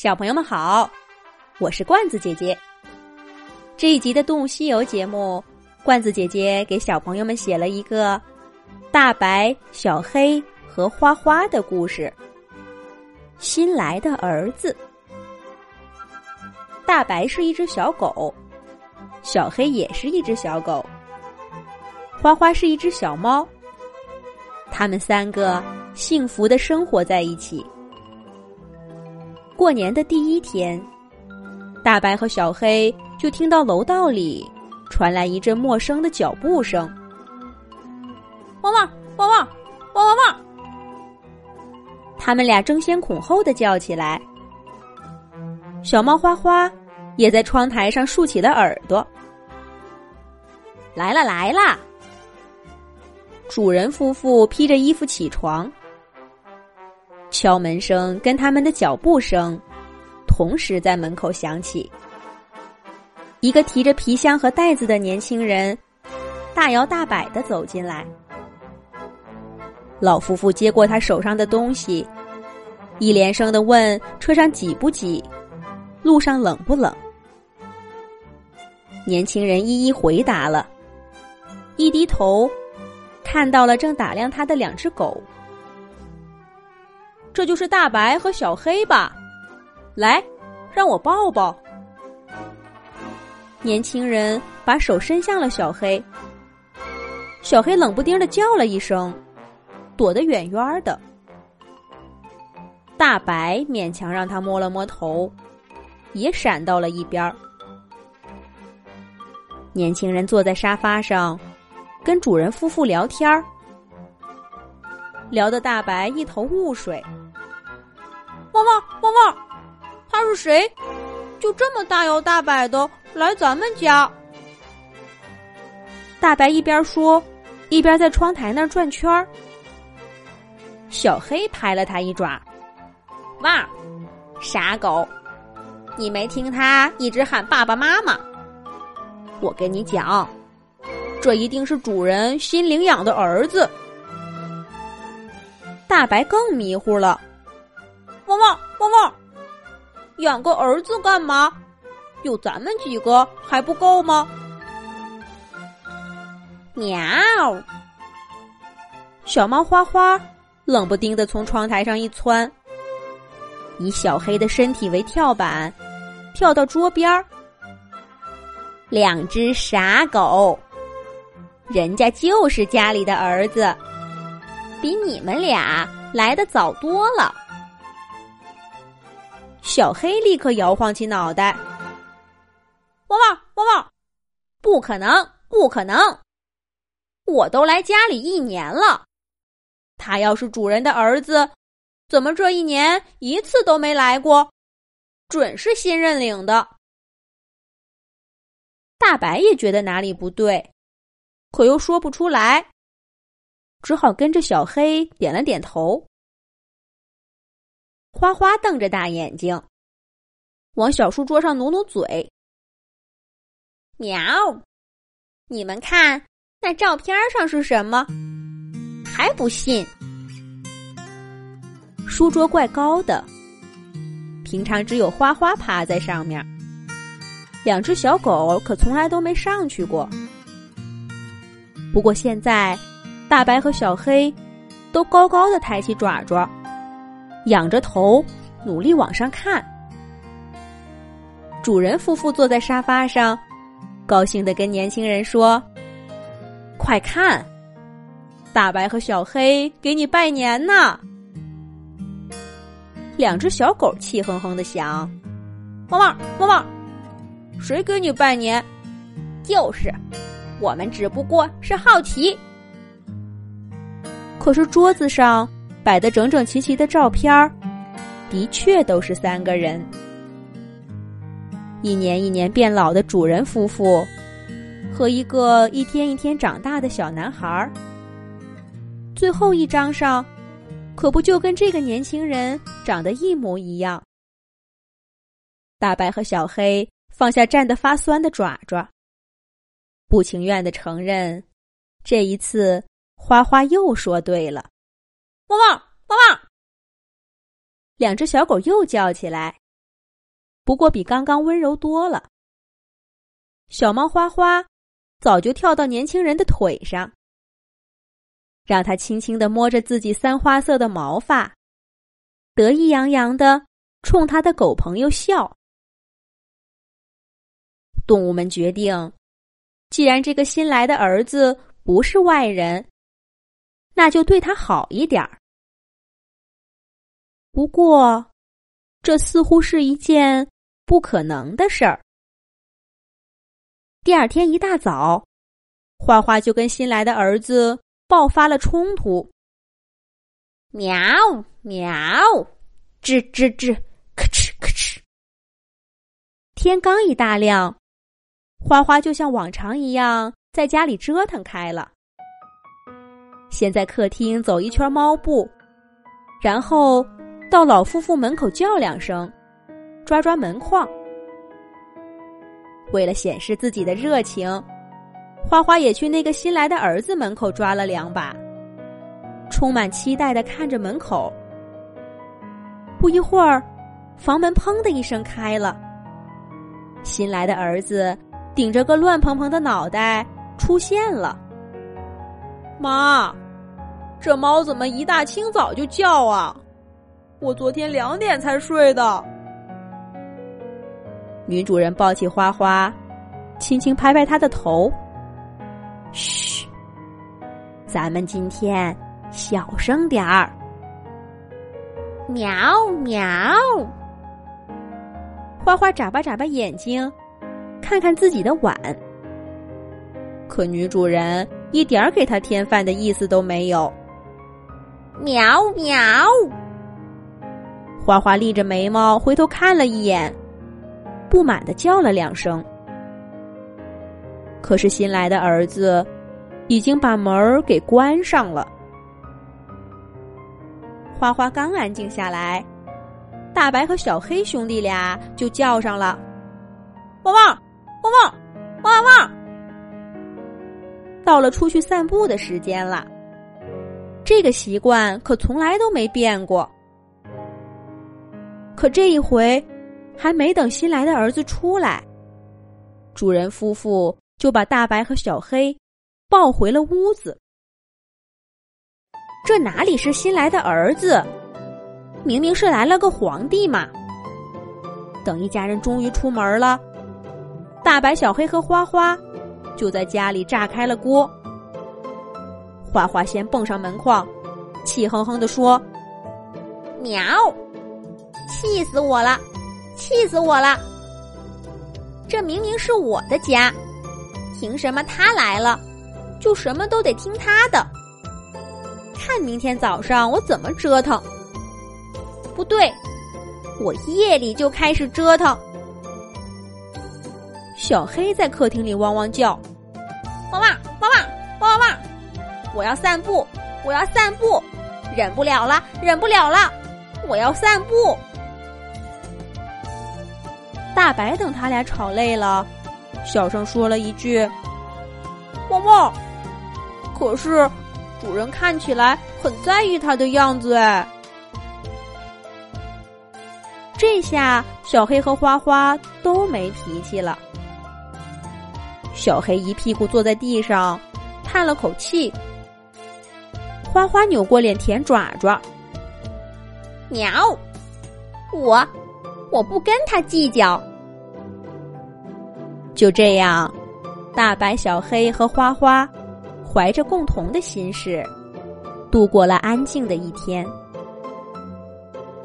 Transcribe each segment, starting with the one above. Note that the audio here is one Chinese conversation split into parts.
小朋友们好，我是罐子姐姐。这一集的《动物西游》节目，罐子姐姐给小朋友们写了一个大白、小黑和花花的故事。新来的儿子，大白是一只小狗，小黑也是一只小狗，花花是一只小猫。他们三个幸福的生活在一起。过年的第一天，大白和小黑就听到楼道里传来一阵陌生的脚步声。汪汪汪汪汪汪汪！他们俩争先恐后的叫起来。小猫花花也在窗台上竖起了耳朵。来了来了！主人夫妇披着衣服起床。敲门声跟他们的脚步声同时在门口响起。一个提着皮箱和袋子的年轻人大摇大摆的走进来。老夫妇接过他手上的东西，一连声的问：“车上挤不挤？路上冷不冷？”年轻人一一回答了，一低头看到了正打量他的两只狗。这就是大白和小黑吧？来，让我抱抱。年轻人把手伸向了小黑，小黑冷不丁的叫了一声，躲得远远的。大白勉强让他摸了摸头，也闪到了一边。年轻人坐在沙发上，跟主人夫妇聊天儿。聊得大白一头雾水。汪汪汪汪，他是谁？就这么大摇大摆的来咱们家？大白一边说，一边在窗台那转圈儿。小黑拍了他一爪：“哇，傻狗！你没听他一直喊爸爸妈妈？我跟你讲，这一定是主人新领养的儿子。”大白更迷糊了，汪汪汪汪！养个儿子干嘛？有咱们几个还不够吗？喵！小猫花花冷不丁的从窗台上一窜，以小黑的身体为跳板，跳到桌边儿。两只傻狗，人家就是家里的儿子。比你们俩来的早多了。小黑立刻摇晃起脑袋，汪汪汪汪！不可能，不可能！我都来家里一年了，他要是主人的儿子，怎么这一年一次都没来过？准是新认领的。大白也觉得哪里不对，可又说不出来。只好跟着小黑点了点头。花花瞪着大眼睛，往小书桌上努努嘴。喵！你们看那照片上是什么？还不信？书桌怪高的，平常只有花花趴在上面，两只小狗可从来都没上去过。不过现在。大白和小黑都高高的抬起爪爪，仰着头，努力往上看。主人夫妇坐在沙发上，高兴的跟年轻人说：“快看，大白和小黑给你拜年呢！”两只小狗气哼哼的想：“汪汪汪汪，谁给你拜年？就是，我们只不过是好奇。”可是桌子上摆的整整齐齐的照片儿，的确都是三个人：一年一年变老的主人夫妇，和一个一天一天长大的小男孩儿。最后一张上，可不就跟这个年轻人长得一模一样？大白和小黑放下站得发酸的爪爪，不情愿的承认，这一次。花花又说对了，汪汪汪汪！两只小狗又叫起来，不过比刚刚温柔多了。小猫花花早就跳到年轻人的腿上，让他轻轻的摸着自己三花色的毛发，得意洋洋的冲他的狗朋友笑。动物们决定，既然这个新来的儿子不是外人，那就对他好一点儿。不过，这似乎是一件不可能的事儿。第二天一大早，花花就跟新来的儿子爆发了冲突。喵喵，吱吱吱，咔哧咔哧。天刚一大亮，花花就像往常一样在家里折腾开了。先在客厅走一圈猫步，然后到老夫妇门口叫两声，抓抓门框。为了显示自己的热情，花花也去那个新来的儿子门口抓了两把，充满期待的看着门口。不一会儿，房门砰的一声开了，新来的儿子顶着个乱蓬蓬的脑袋出现了。妈，这猫怎么一大清早就叫啊？我昨天两点才睡的。女主人抱起花花，轻轻拍拍她的头。嘘，咱们今天小声点儿。喵喵，花花眨巴眨巴眼睛，看看自己的碗。可女主人一点儿给他添饭的意思都没有。喵喵，花花立着眉毛回头看了一眼。不满的叫了两声，可是新来的儿子已经把门儿给关上了。花花刚安静下来，大白和小黑兄弟俩就叫上了：“汪汪，汪汪，汪汪！”到了出去散步的时间了。这个习惯可从来都没变过，可这一回。还没等新来的儿子出来，主人夫妇就把大白和小黑抱回了屋子。这哪里是新来的儿子？明明是来了个皇帝嘛！等一家人终于出门了，大白、小黑和花花就在家里炸开了锅。花花先蹦上门框，气哼哼的说：“喵，气死我了！”气死我了！这明明是我的家，凭什么他来了就什么都得听他的？看明天早上我怎么折腾？不对，我夜里就开始折腾。小黑在客厅里汪汪叫：“汪汪汪汪汪汪汪！我要散步，我要散步，忍不了了，忍不了了，我要散步。”大白等他俩吵累了，小声说了一句：“汪汪。”可是主人看起来很在意他的样子哎。这下小黑和花花都没脾气了。小黑一屁股坐在地上，叹了口气。花花扭过脸舔爪爪。喵，我我不跟他计较。就这样，大白、小黑和花花怀着共同的心事，度过了安静的一天。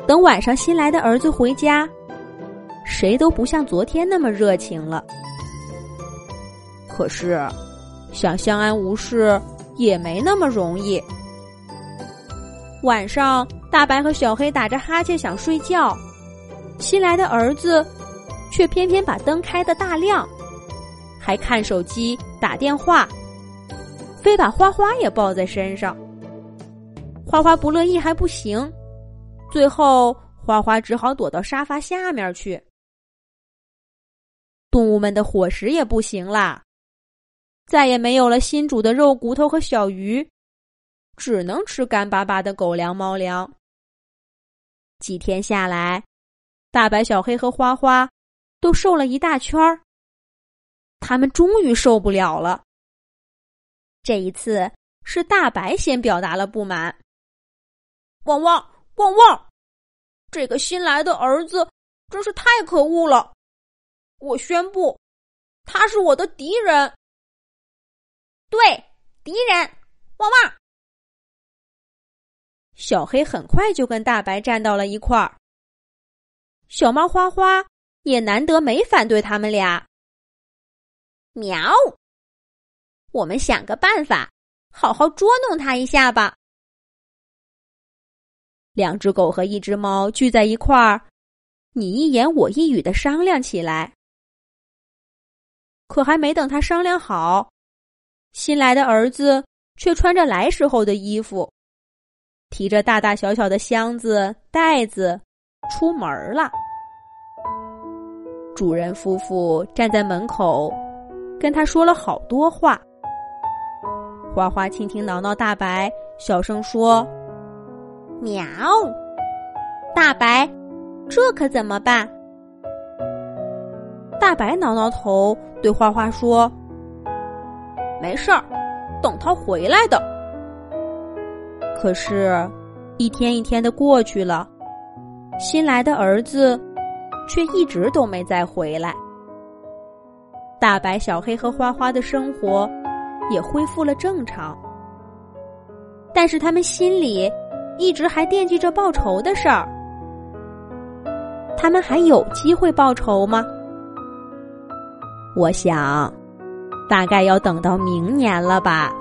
等晚上新来的儿子回家，谁都不像昨天那么热情了。可是，想相安无事也没那么容易。晚上，大白和小黑打着哈欠想睡觉，新来的儿子却偏偏把灯开得大亮。还看手机打电话，非把花花也抱在身上。花花不乐意还不行，最后花花只好躲到沙发下面去。动物们的伙食也不行啦，再也没有了新煮的肉骨头和小鱼，只能吃干巴巴的狗粮、猫粮。几天下来，大白、小黑和花花都瘦了一大圈儿。他们终于受不了了。这一次是大白先表达了不满：“汪汪汪汪！这个新来的儿子真是太可恶了！我宣布，他是我的敌人。对，敌人，汪汪！”小黑很快就跟大白站到了一块儿。小猫花花也难得没反对他们俩。喵！我们想个办法，好好捉弄他一下吧。两只狗和一只猫聚在一块儿，你一言我一语的商量起来。可还没等他商量好，新来的儿子却穿着来时候的衣服。提着大大小小的箱子、袋子，出门了。主人夫妇站在门口，跟他说了好多话。花花听听挠挠大白，小声说：“喵，大白，这可怎么办？”大白挠挠头，对花花说：“没事儿，等他回来的。”可是，一天一天的过去了，新来的儿子却一直都没再回来。大白、小黑和花花的生活也恢复了正常，但是他们心里一直还惦记着报仇的事儿。他们还有机会报仇吗？我想，大概要等到明年了吧。